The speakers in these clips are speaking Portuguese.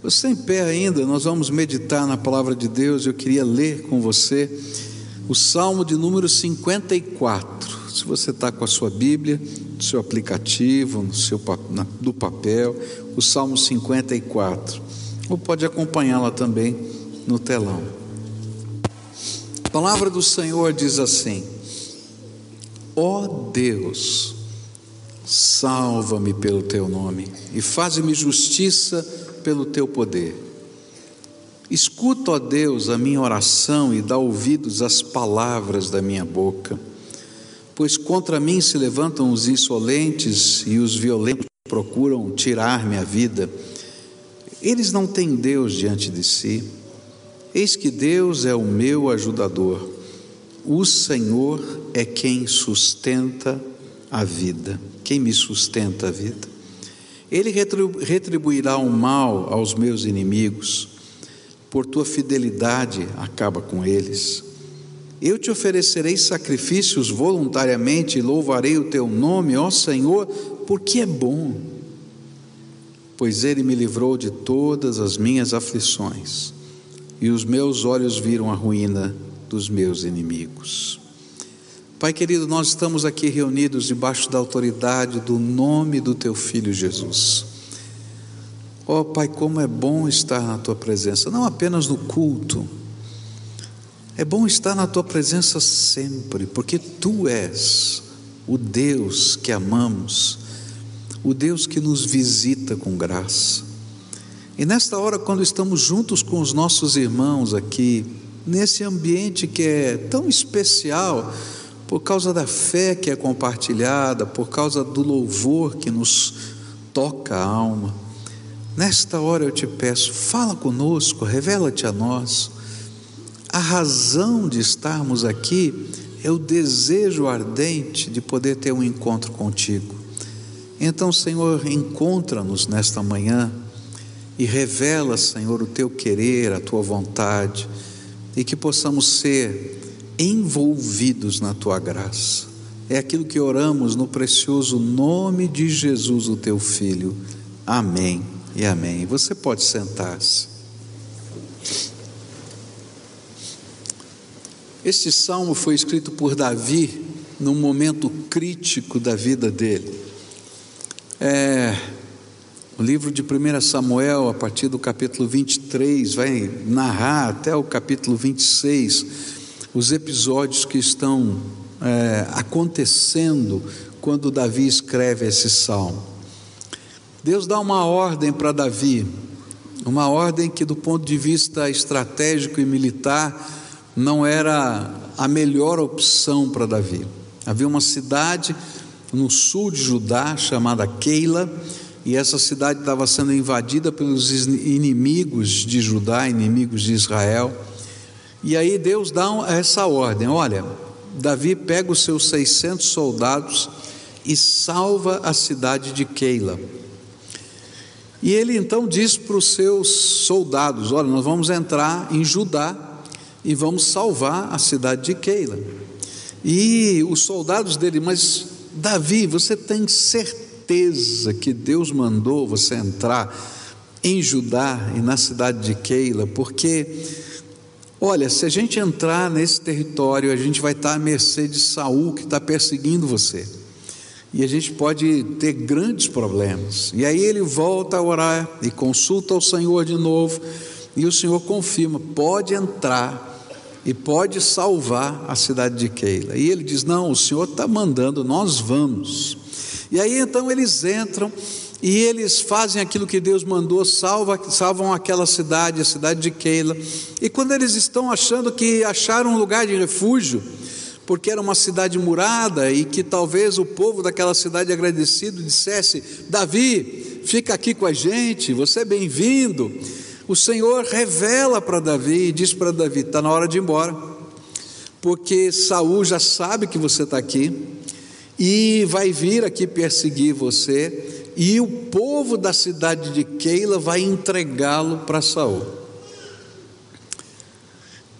Você em pé ainda, nós vamos meditar na palavra de Deus. Eu queria ler com você o Salmo de número 54. Se você está com a sua Bíblia, no seu aplicativo, no seu, na, do papel, o Salmo 54. Ou pode acompanhá-la também no telão. A palavra do Senhor diz assim: Ó oh Deus, salva-me pelo teu nome e faz-me justiça pelo teu poder. Escuta, ó Deus, a minha oração e dá ouvidos às palavras da minha boca, pois contra mim se levantam os insolentes e os violentos procuram tirar minha vida. Eles não têm Deus diante de si. Eis que Deus é o meu ajudador. O Senhor é quem sustenta a vida. Quem me sustenta a vida? Ele retribuirá o mal aos meus inimigos, por tua fidelidade acaba com eles. Eu te oferecerei sacrifícios voluntariamente e louvarei o teu nome, ó Senhor, porque é bom, pois ele me livrou de todas as minhas aflições, e os meus olhos viram a ruína dos meus inimigos. Pai querido, nós estamos aqui reunidos debaixo da autoridade do nome do Teu Filho Jesus. Ó oh, Pai, como é bom estar na Tua presença, não apenas no culto, é bom estar na Tua presença sempre, porque Tu és o Deus que amamos, o Deus que nos visita com graça. E nesta hora, quando estamos juntos com os nossos irmãos aqui, nesse ambiente que é tão especial, por causa da fé que é compartilhada, por causa do louvor que nos toca a alma. Nesta hora eu te peço, fala conosco, revela-te a nós. A razão de estarmos aqui é o desejo ardente de poder ter um encontro contigo. Então, Senhor, encontra-nos nesta manhã e revela, Senhor, o teu querer, a tua vontade, e que possamos ser envolvidos na tua graça. É aquilo que oramos no precioso nome de Jesus, o teu filho. Amém e amém. Você pode sentar-se. Este salmo foi escrito por Davi num momento crítico da vida dele. É, o livro de 1 Samuel, a partir do capítulo 23, vai narrar até o capítulo 26 os episódios que estão é, acontecendo quando Davi escreve esse salmo. Deus dá uma ordem para Davi, uma ordem que, do ponto de vista estratégico e militar, não era a melhor opção para Davi. Havia uma cidade no sul de Judá chamada Keila, e essa cidade estava sendo invadida pelos inimigos de Judá, inimigos de Israel. E aí Deus dá essa ordem: olha, Davi pega os seus 600 soldados e salva a cidade de Keila. E ele então diz para os seus soldados: Olha, nós vamos entrar em Judá e vamos salvar a cidade de Keila. E os soldados dele, mas Davi, você tem certeza que Deus mandou você entrar em Judá e na cidade de Keila? Porque Olha, se a gente entrar nesse território, a gente vai estar à mercê de Saul que está perseguindo você. E a gente pode ter grandes problemas. E aí ele volta a orar e consulta o Senhor de novo. E o Senhor confirma: pode entrar e pode salvar a cidade de Keila. E ele diz: Não, o Senhor está mandando, nós vamos. E aí então eles entram e eles fazem aquilo que Deus mandou, salva, salvam aquela cidade, a cidade de Keila. E quando eles estão achando que acharam um lugar de refúgio, porque era uma cidade murada e que talvez o povo daquela cidade agradecido dissesse: Davi, fica aqui com a gente, você é bem-vindo. O Senhor revela para Davi e diz para Davi: está na hora de ir embora, porque Saul já sabe que você está aqui e vai vir aqui perseguir você e o povo da cidade de Keila vai entregá-lo para Saul.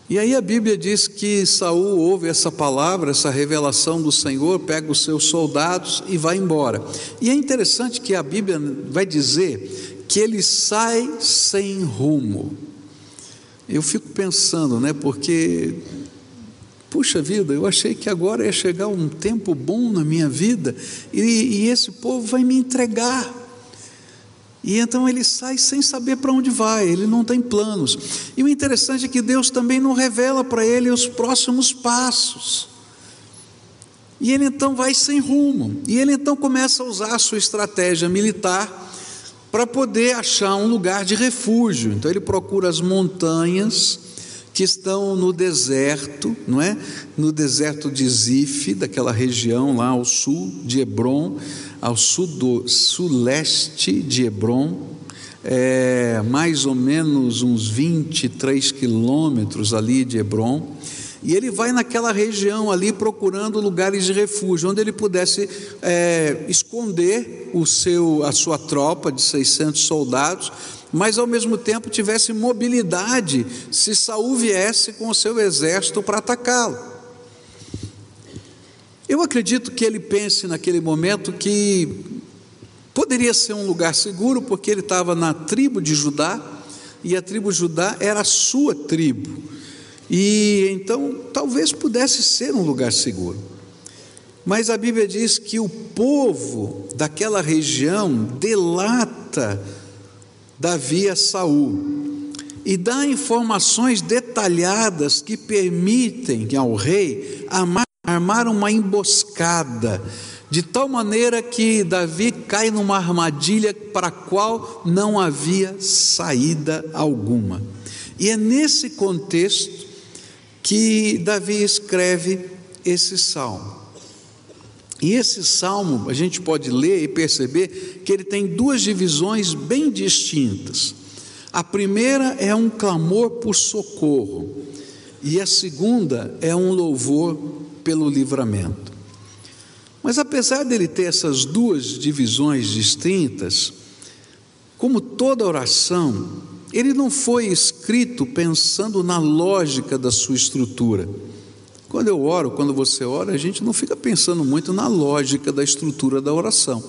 E aí a Bíblia diz que Saul ouve essa palavra, essa revelação do Senhor, pega os seus soldados e vai embora. E é interessante que a Bíblia vai dizer que ele sai sem rumo. Eu fico pensando, né, porque Puxa vida, eu achei que agora ia chegar um tempo bom na minha vida e, e esse povo vai me entregar. E então ele sai sem saber para onde vai, ele não tem planos. E o interessante é que Deus também não revela para ele os próximos passos. E ele então vai sem rumo. E ele então começa a usar a sua estratégia militar para poder achar um lugar de refúgio. Então ele procura as montanhas que estão no deserto, não é? No deserto de Zif, daquela região lá ao sul de Hebron, ao sul do suleste de Hebron, é, mais ou menos uns 23 quilômetros ali de Hebron. E ele vai naquela região ali procurando lugares de refúgio, onde ele pudesse é, esconder o seu, a sua tropa de 600 soldados, mas ao mesmo tempo tivesse mobilidade se Saul viesse com o seu exército para atacá-lo. Eu acredito que ele pense naquele momento que poderia ser um lugar seguro, porque ele estava na tribo de Judá, e a tribo de Judá era a sua tribo. E então talvez pudesse ser um lugar seguro. Mas a Bíblia diz que o povo daquela região delata Davi a Saul e dá informações detalhadas que permitem ao rei armar uma emboscada, de tal maneira que Davi cai numa armadilha para a qual não havia saída alguma. E é nesse contexto que Davi escreve esse salmo. E esse salmo, a gente pode ler e perceber que ele tem duas divisões bem distintas. A primeira é um clamor por socorro, e a segunda é um louvor pelo livramento. Mas apesar dele ter essas duas divisões distintas, como toda oração, ele não foi escrito pensando na lógica da sua estrutura. Quando eu oro, quando você ora, a gente não fica pensando muito na lógica da estrutura da oração.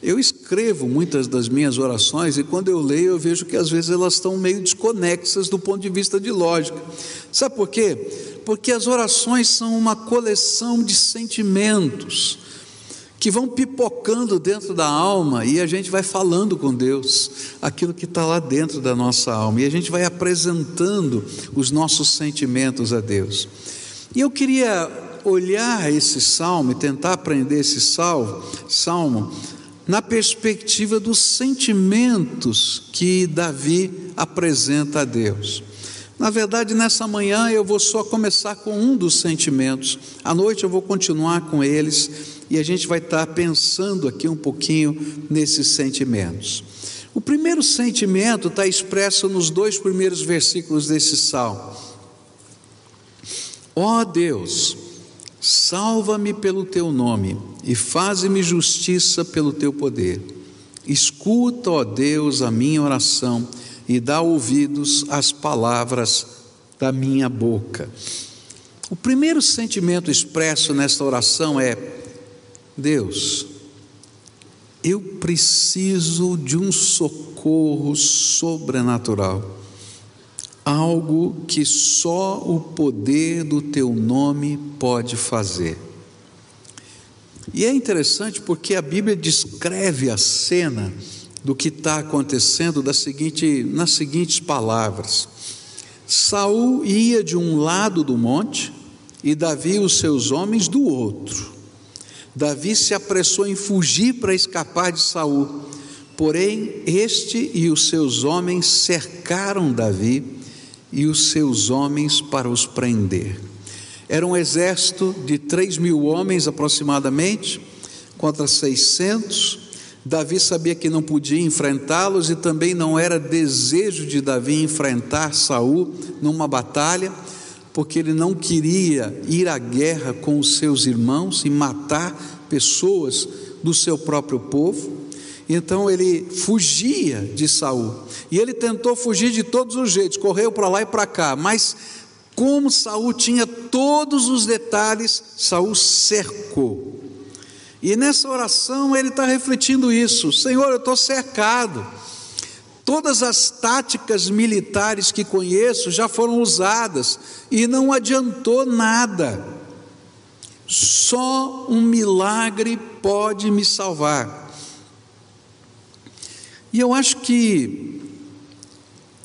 Eu escrevo muitas das minhas orações e quando eu leio eu vejo que às vezes elas estão meio desconexas do ponto de vista de lógica. Sabe por quê? Porque as orações são uma coleção de sentimentos que vão pipocando dentro da alma e a gente vai falando com Deus aquilo que está lá dentro da nossa alma e a gente vai apresentando os nossos sentimentos a Deus. E eu queria olhar esse salmo e tentar aprender esse salmo, salmo na perspectiva dos sentimentos que Davi apresenta a Deus. Na verdade, nessa manhã eu vou só começar com um dos sentimentos, à noite eu vou continuar com eles e a gente vai estar pensando aqui um pouquinho nesses sentimentos. O primeiro sentimento está expresso nos dois primeiros versículos desse salmo. Ó oh Deus, salva-me pelo teu nome e faze-me justiça pelo teu poder. Escuta, ó Deus, a minha oração e dá ouvidos às palavras da minha boca. O primeiro sentimento expresso nesta oração é Deus, eu preciso de um socorro sobrenatural, algo que só o poder do teu nome pode fazer. E é interessante porque a Bíblia descreve a cena do que está acontecendo da seguinte, nas seguintes palavras: Saul ia de um lado do monte e Davi e os seus homens do outro. Davi se apressou em fugir para escapar de Saul. Porém, este e os seus homens cercaram Davi e os seus homens para os prender. Era um exército de três mil homens aproximadamente, contra 600. Davi sabia que não podia enfrentá-los e também não era desejo de Davi enfrentar Saul numa batalha porque ele não queria ir à guerra com os seus irmãos e matar pessoas do seu próprio povo. Então ele fugia de Saul. E ele tentou fugir de todos os jeitos, correu para lá e para cá, mas como Saul tinha todos os detalhes, Saul cercou. E nessa oração ele está refletindo isso: Senhor, eu estou cercado. Todas as táticas militares que conheço já foram usadas e não adiantou nada. Só um milagre pode me salvar. E eu acho que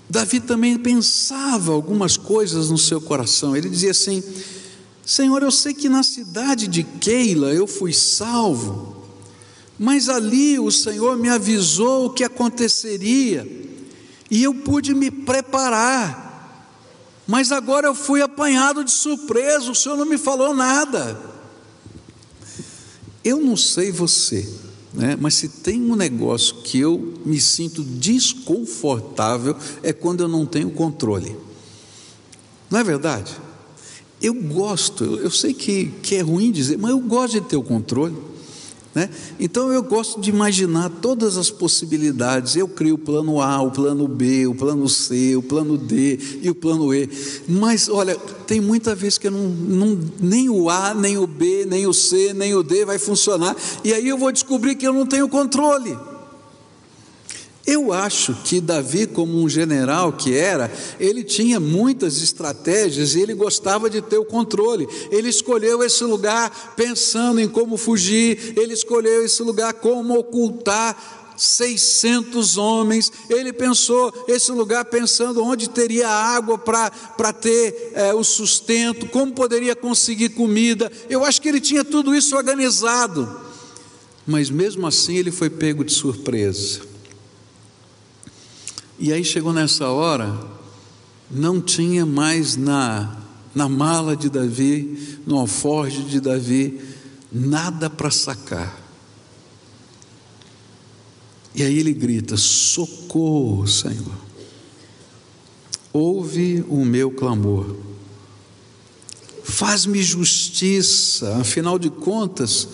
Davi também pensava algumas coisas no seu coração. Ele dizia assim: Senhor, eu sei que na cidade de Keila eu fui salvo, mas ali o Senhor me avisou o que aconteceria, e eu pude me preparar. Mas agora eu fui apanhado de surpresa, o Senhor não me falou nada. Eu não sei você, né? mas se tem um negócio que eu me sinto desconfortável é quando eu não tenho controle. Não é verdade? Eu gosto, eu sei que, que é ruim dizer, mas eu gosto de ter o controle. Né? Então eu gosto de imaginar todas as possibilidades. Eu crio o plano A, o plano B, o plano C, o plano D e o plano E. Mas olha, tem muita vez que não, não, nem o A, nem o B, nem o C, nem o D vai funcionar. E aí eu vou descobrir que eu não tenho controle. Eu acho que Davi, como um general que era, ele tinha muitas estratégias e ele gostava de ter o controle. Ele escolheu esse lugar pensando em como fugir, ele escolheu esse lugar como ocultar 600 homens. Ele pensou esse lugar pensando onde teria água para ter é, o sustento, como poderia conseguir comida. Eu acho que ele tinha tudo isso organizado. Mas mesmo assim ele foi pego de surpresa. E aí chegou nessa hora, não tinha mais na, na mala de Davi, no alforje de Davi, nada para sacar. E aí ele grita: Socorro, Senhor, ouve o meu clamor, faz-me justiça, afinal de contas,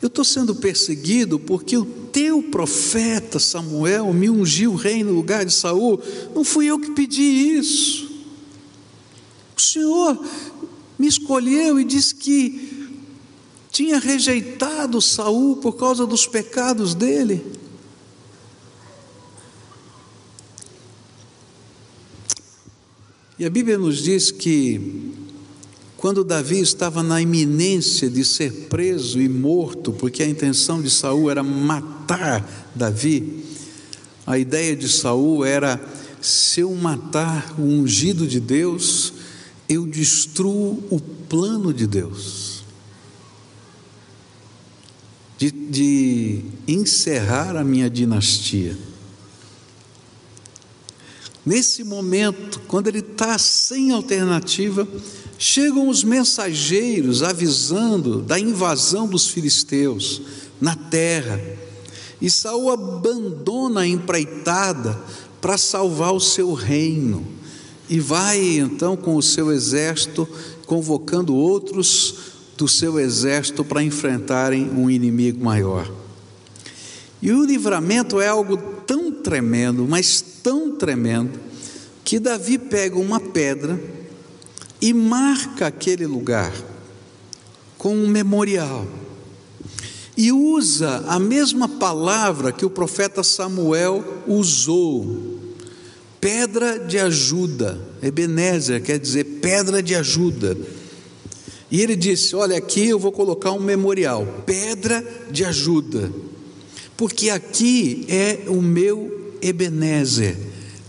eu estou sendo perseguido porque o teu profeta Samuel me ungiu rei no lugar de Saul. Não fui eu que pedi isso. O Senhor me escolheu e disse que tinha rejeitado Saul por causa dos pecados dele. E a Bíblia nos diz que quando Davi estava na iminência de ser preso e morto, porque a intenção de Saul era matar Davi, a ideia de Saul era: se eu matar o ungido de Deus, eu destruo o plano de Deus. De, de encerrar a minha dinastia. Nesse momento, quando ele está sem alternativa, Chegam os mensageiros avisando da invasão dos filisteus na terra. E Saul abandona a empreitada para salvar o seu reino. E vai então com o seu exército, convocando outros do seu exército para enfrentarem um inimigo maior. E o livramento é algo tão tremendo, mas tão tremendo, que Davi pega uma pedra e marca aquele lugar com um memorial. E usa a mesma palavra que o profeta Samuel usou, pedra de ajuda. Ebenezer quer dizer pedra de ajuda. E ele disse: Olha, aqui eu vou colocar um memorial, pedra de ajuda, porque aqui é o meu Ebenezer,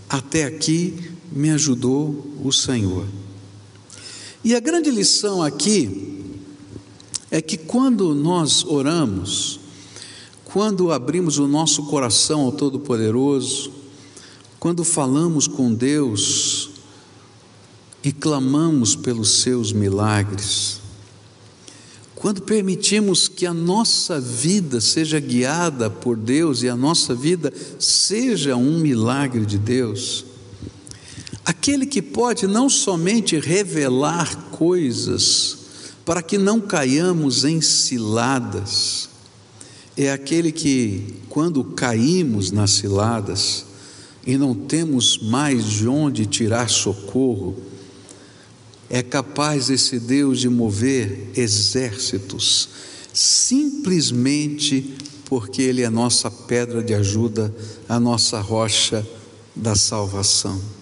até aqui me ajudou o Senhor. E a grande lição aqui é que quando nós oramos, quando abrimos o nosso coração ao Todo-Poderoso, quando falamos com Deus e clamamos pelos seus milagres, quando permitimos que a nossa vida seja guiada por Deus e a nossa vida seja um milagre de Deus, Aquele que pode não somente revelar coisas para que não caiamos em ciladas, é aquele que, quando caímos nas ciladas e não temos mais de onde tirar socorro, é capaz esse Deus de mover exércitos simplesmente porque Ele é nossa pedra de ajuda, a nossa rocha da salvação.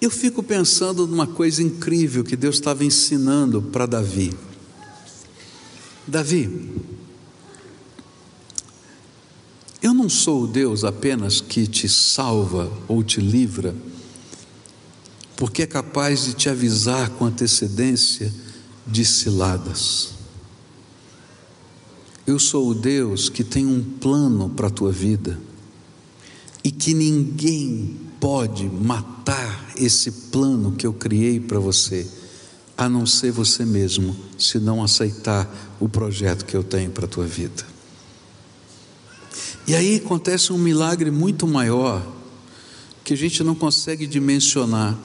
Eu fico pensando numa coisa incrível que Deus estava ensinando para Davi. Davi, eu não sou o Deus apenas que te salva ou te livra, porque é capaz de te avisar com antecedência de ciladas. Eu sou o Deus que tem um plano para a tua vida e que ninguém pode matar esse plano que eu criei para você, a não ser você mesmo, se não aceitar o projeto que eu tenho para a tua vida. E aí acontece um milagre muito maior, que a gente não consegue dimensionar.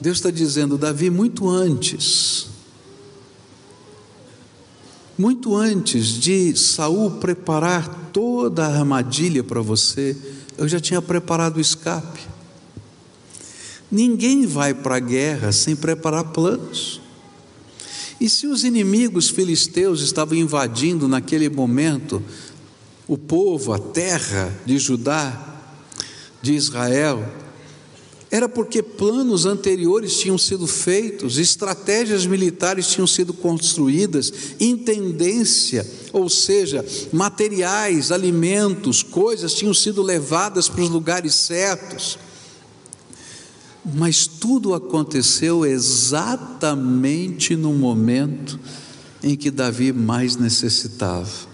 Deus está dizendo, Davi, muito antes, muito antes de Saul preparar toda a armadilha para você, eu já tinha preparado o escape. Ninguém vai para a guerra sem preparar planos. E se os inimigos filisteus estavam invadindo naquele momento o povo, a terra de Judá, de Israel, era porque planos anteriores tinham sido feitos, estratégias militares tinham sido construídas, intendência, ou seja, materiais, alimentos, coisas tinham sido levadas para os lugares certos. Mas tudo aconteceu exatamente no momento em que Davi mais necessitava.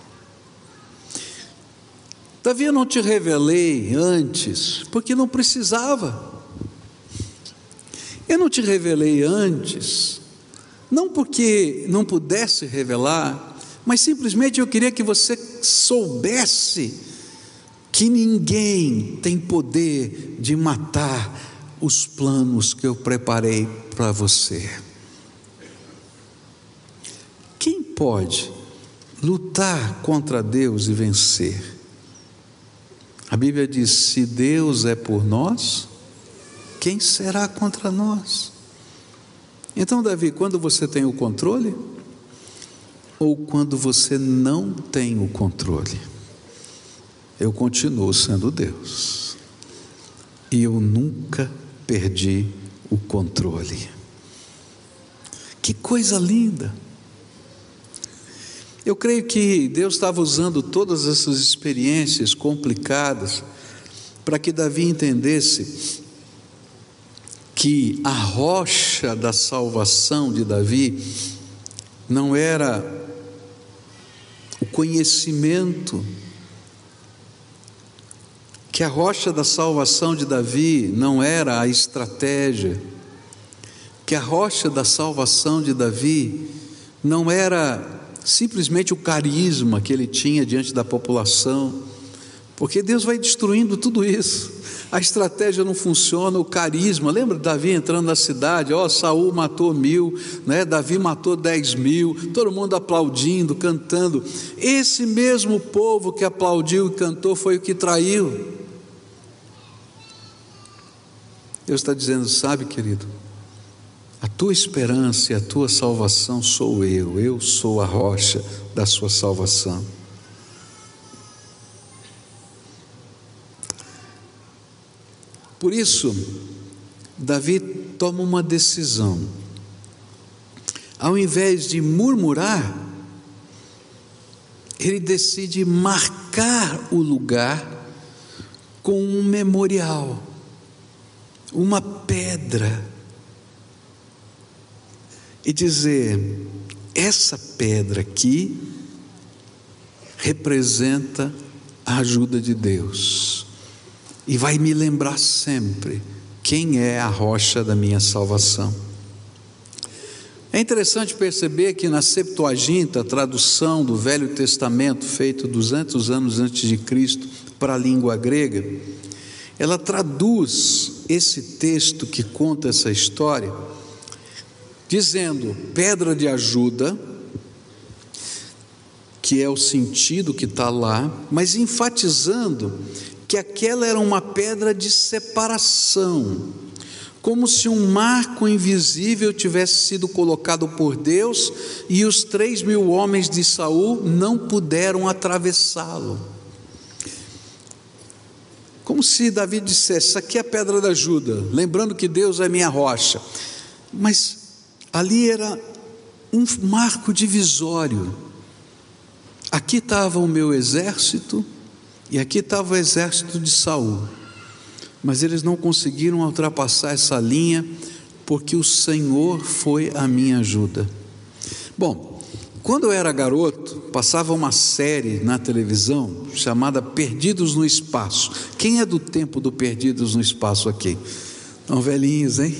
Davi, eu não te revelei antes, porque não precisava. Eu não te revelei antes, não porque não pudesse revelar, mas simplesmente eu queria que você soubesse que ninguém tem poder de matar os planos que eu preparei para você. Quem pode lutar contra Deus e vencer? A Bíblia diz: se Deus é por nós, quem será contra nós? Então, Davi, quando você tem o controle ou quando você não tem o controle? Eu continuo sendo Deus. E eu nunca perdi o controle. Que coisa linda! Eu creio que Deus estava usando todas essas experiências complicadas para que Davi entendesse que a rocha da salvação de Davi não era o conhecimento, que a rocha da salvação de Davi não era a estratégia, que a rocha da salvação de Davi não era simplesmente o carisma que ele tinha diante da população, porque Deus vai destruindo tudo isso a estratégia não funciona, o carisma. Lembra Davi entrando na cidade? Ó, oh, Saul matou mil, né? Davi matou dez mil, todo mundo aplaudindo, cantando. Esse mesmo povo que aplaudiu e cantou foi o que traiu. Deus está dizendo, sabe, querido, a tua esperança e a tua salvação sou eu, eu sou a rocha da sua salvação. Por isso, Davi toma uma decisão. Ao invés de murmurar, ele decide marcar o lugar com um memorial, uma pedra, e dizer: essa pedra aqui representa a ajuda de Deus e vai me lembrar sempre quem é a rocha da minha salvação. É interessante perceber que na Septuaginta, tradução do Velho Testamento, feito 200 anos antes de Cristo para a língua grega, ela traduz esse texto que conta essa história, dizendo pedra de ajuda, que é o sentido que está lá, mas enfatizando que aquela era uma pedra de separação, como se um marco invisível tivesse sido colocado por Deus e os três mil homens de Saul não puderam atravessá-lo. Como se Davi dissesse: Isso aqui é a pedra da ajuda, lembrando que Deus é minha rocha. Mas ali era um marco divisório. Aqui estava o meu exército e aqui estava o exército de Saul mas eles não conseguiram ultrapassar essa linha porque o Senhor foi a minha ajuda. Bom, quando eu era garoto, passava uma série na televisão chamada Perdidos no Espaço. Quem é do tempo do Perdidos no Espaço aqui? Estão velhinhos, hein?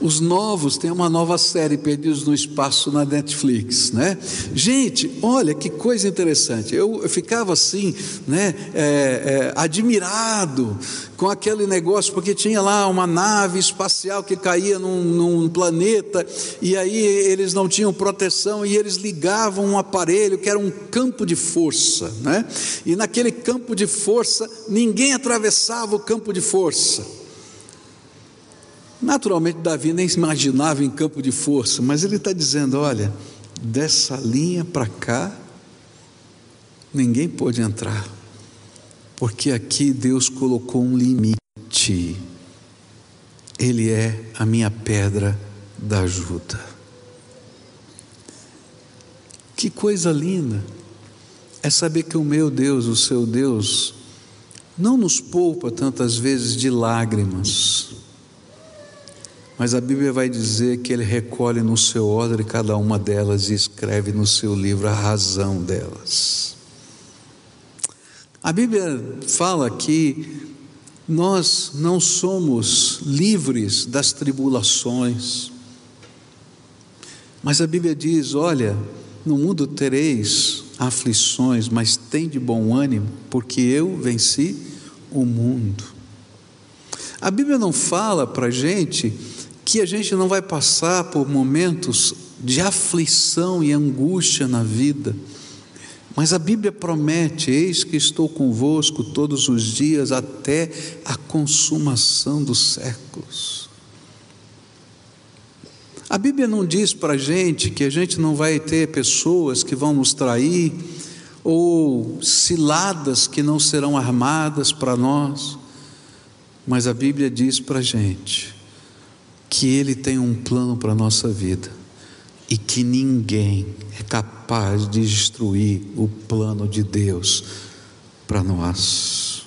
Os novos têm uma nova série, Perdidos no Espaço, na Netflix, né? Gente, olha que coisa interessante. Eu, eu ficava assim, né, é, é, admirado com aquele negócio, porque tinha lá uma nave espacial que caía num, num planeta, e aí eles não tinham proteção, e eles ligavam um aparelho que era um campo de força, né? E naquele campo de força, ninguém atravessava o campo de força. Naturalmente, Davi nem se imaginava em campo de força, mas ele está dizendo: olha, dessa linha para cá, ninguém pode entrar, porque aqui Deus colocou um limite, Ele é a minha pedra da ajuda. Que coisa linda é saber que o meu Deus, o seu Deus, não nos poupa tantas vezes de lágrimas, mas a Bíblia vai dizer que ele recolhe no seu odre cada uma delas e escreve no seu livro a razão delas. A Bíblia fala que nós não somos livres das tribulações, mas a Bíblia diz: olha, no mundo tereis aflições, mas tem de bom ânimo, porque eu venci o mundo. A Bíblia não fala para a gente que a gente não vai passar por momentos de aflição e angústia na vida, mas a Bíblia promete: eis que estou convosco todos os dias até a consumação dos séculos. A Bíblia não diz para a gente que a gente não vai ter pessoas que vão nos trair, ou ciladas que não serão armadas para nós, mas a Bíblia diz para a gente que Ele tem um plano para a nossa vida e que ninguém é capaz de destruir o plano de Deus para nós,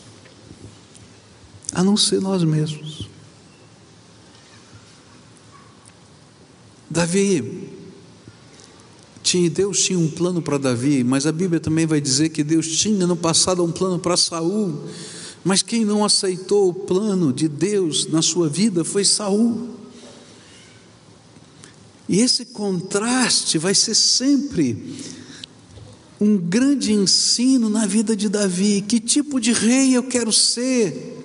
a não ser nós mesmos. Davi, tinha, Deus tinha um plano para Davi, mas a Bíblia também vai dizer que Deus tinha no passado um plano para Saul. Mas quem não aceitou o plano de Deus na sua vida foi Saul. E esse contraste vai ser sempre um grande ensino na vida de Davi. Que tipo de rei eu quero ser?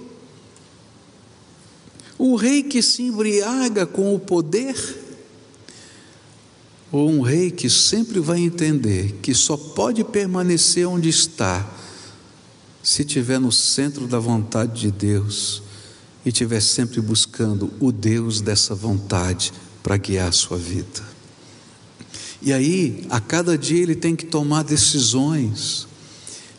Um rei que se embriaga com o poder? Ou um rei que sempre vai entender que só pode permanecer onde está se estiver no centro da vontade de Deus e estiver sempre buscando o Deus dessa vontade para guiar a sua vida. E aí, a cada dia ele tem que tomar decisões.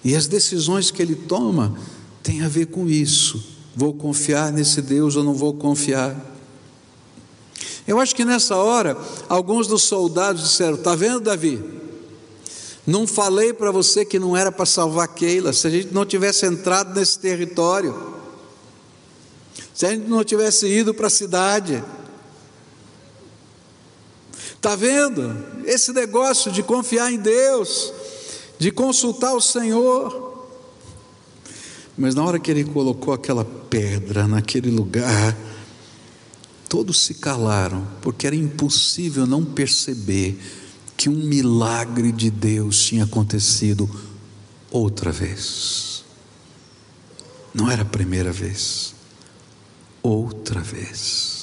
E as decisões que ele toma têm a ver com isso. Vou confiar nesse Deus ou não vou confiar? Eu acho que nessa hora, alguns dos soldados disseram: Está vendo, Davi? Não falei para você que não era para salvar Keila. Se a gente não tivesse entrado nesse território, se a gente não tivesse ido para a cidade, Está vendo? Esse negócio de confiar em Deus, de consultar o Senhor. Mas na hora que ele colocou aquela pedra naquele lugar, todos se calaram, porque era impossível não perceber que um milagre de Deus tinha acontecido outra vez. Não era a primeira vez, outra vez.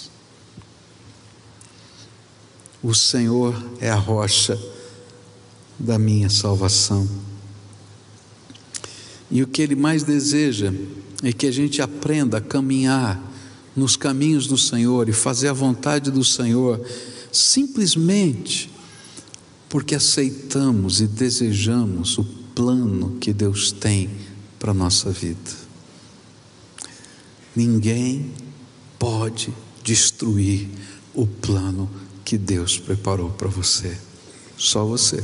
O Senhor é a rocha da minha salvação. E o que Ele mais deseja é que a gente aprenda a caminhar nos caminhos do Senhor e fazer a vontade do Senhor, simplesmente porque aceitamos e desejamos o plano que Deus tem para a nossa vida. Ninguém pode destruir o plano que Deus preparou para você, só você.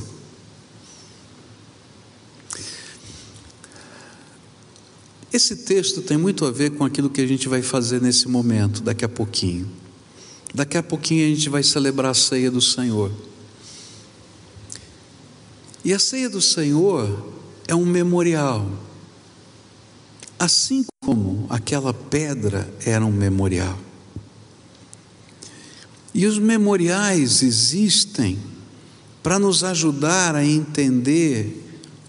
Esse texto tem muito a ver com aquilo que a gente vai fazer nesse momento, daqui a pouquinho. Daqui a pouquinho a gente vai celebrar a ceia do Senhor. E a ceia do Senhor é um memorial. Assim como aquela pedra era um memorial. E os memoriais existem para nos ajudar a entender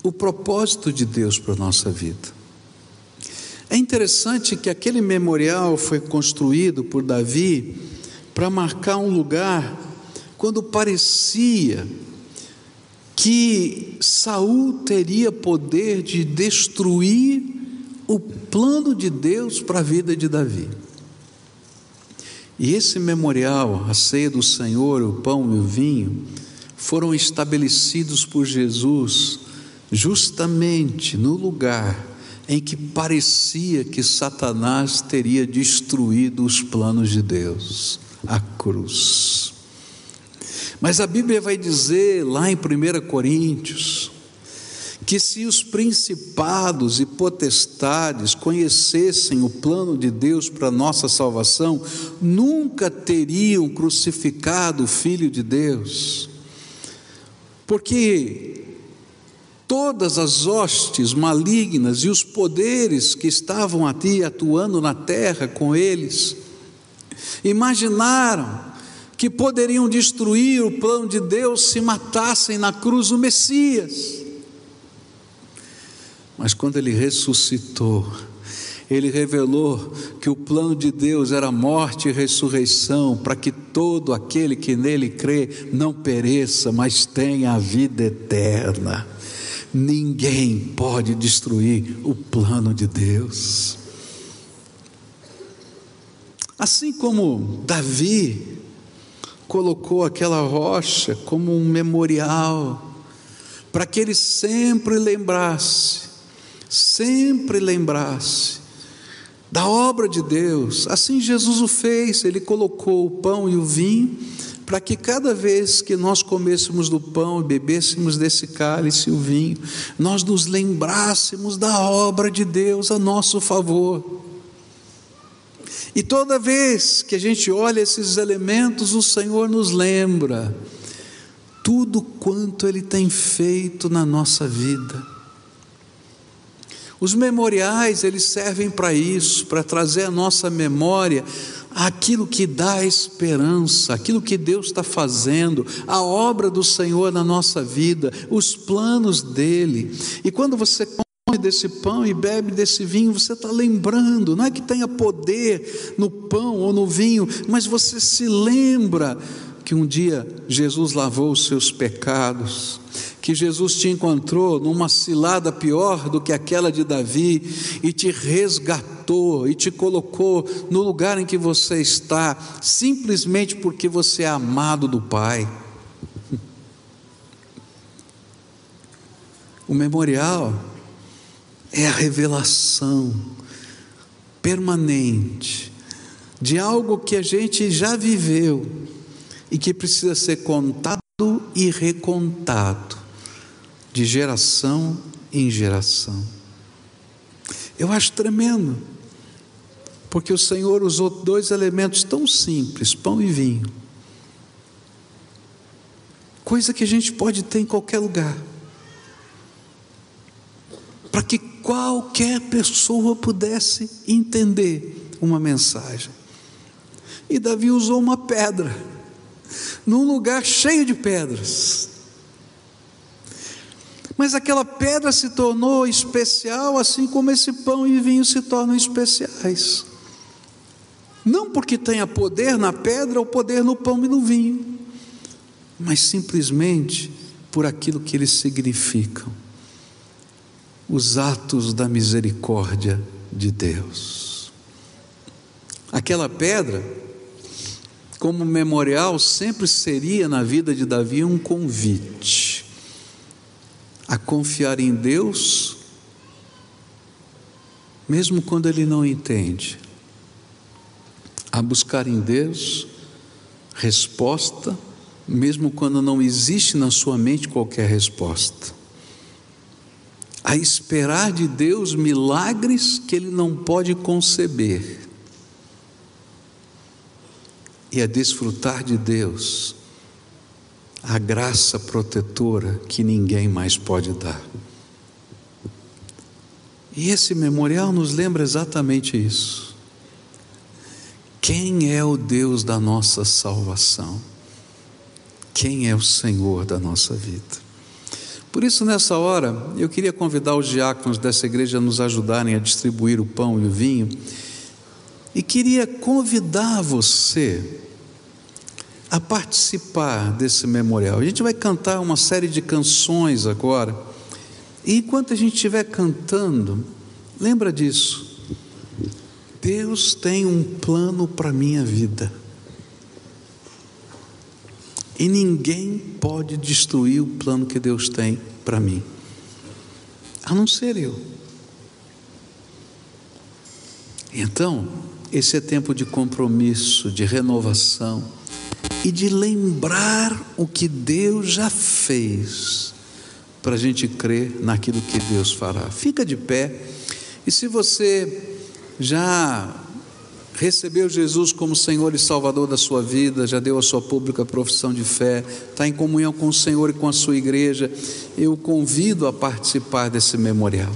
o propósito de Deus para a nossa vida. É interessante que aquele memorial foi construído por Davi para marcar um lugar quando parecia que Saul teria poder de destruir o plano de Deus para a vida de Davi. E esse memorial, a ceia do Senhor, o pão e o vinho, foram estabelecidos por Jesus justamente no lugar em que parecia que Satanás teria destruído os planos de Deus a cruz. Mas a Bíblia vai dizer lá em 1 Coríntios que se os principados e potestades conhecessem o plano de Deus para nossa salvação, nunca teriam crucificado o Filho de Deus. Porque todas as hostes malignas e os poderes que estavam aqui atuando na terra com eles, imaginaram que poderiam destruir o plano de Deus se matassem na cruz o Messias. Mas quando ele ressuscitou, ele revelou que o plano de Deus era morte e ressurreição, para que todo aquele que nele crê não pereça, mas tenha a vida eterna. Ninguém pode destruir o plano de Deus. Assim como Davi colocou aquela rocha como um memorial, para que ele sempre lembrasse, sempre lembrasse da obra de Deus. Assim Jesus o fez, ele colocou o pão e o vinho para que cada vez que nós comêssemos do pão e bebêssemos desse cálice o vinho, nós nos lembrássemos da obra de Deus a nosso favor. E toda vez que a gente olha esses elementos, o Senhor nos lembra tudo quanto Ele tem feito na nossa vida. Os memoriais, eles servem para isso, para trazer à nossa memória aquilo que dá esperança, aquilo que Deus está fazendo, a obra do Senhor na nossa vida, os planos dele. E quando você come desse pão e bebe desse vinho, você está lembrando, não é que tenha poder no pão ou no vinho, mas você se lembra que um dia Jesus lavou os seus pecados, que Jesus te encontrou numa cilada pior do que aquela de Davi e te resgatou e te colocou no lugar em que você está, simplesmente porque você é amado do Pai. O memorial é a revelação permanente de algo que a gente já viveu e que precisa ser contado e recontado, de geração em geração. Eu acho tremendo, porque o Senhor usou dois elementos tão simples, pão e vinho, coisa que a gente pode ter em qualquer lugar, para que qualquer pessoa pudesse entender uma mensagem. E Davi usou uma pedra num lugar cheio de pedras. Mas aquela pedra se tornou especial, assim como esse pão e vinho se tornam especiais. Não porque tenha poder na pedra ou poder no pão e no vinho, mas simplesmente por aquilo que eles significam os atos da misericórdia de Deus. Aquela pedra, como memorial, sempre seria na vida de Davi um convite a confiar em Deus, mesmo quando ele não entende, a buscar em Deus resposta, mesmo quando não existe na sua mente qualquer resposta, a esperar de Deus milagres que ele não pode conceber. E a desfrutar de Deus a graça protetora que ninguém mais pode dar. E esse memorial nos lembra exatamente isso. Quem é o Deus da nossa salvação? Quem é o Senhor da nossa vida? Por isso, nessa hora, eu queria convidar os diáconos dessa igreja a nos ajudarem a distribuir o pão e o vinho, e queria convidar você a participar desse memorial. A gente vai cantar uma série de canções agora. E enquanto a gente estiver cantando, lembra disso. Deus tem um plano para a minha vida. E ninguém pode destruir o plano que Deus tem para mim, a não ser eu. Então, esse é tempo de compromisso, de renovação e de lembrar o que Deus já fez, para a gente crer naquilo que Deus fará. Fica de pé, e se você já recebeu Jesus como Senhor e Salvador da sua vida, já deu a sua pública profissão de fé, está em comunhão com o Senhor e com a sua igreja, eu convido a participar desse memorial.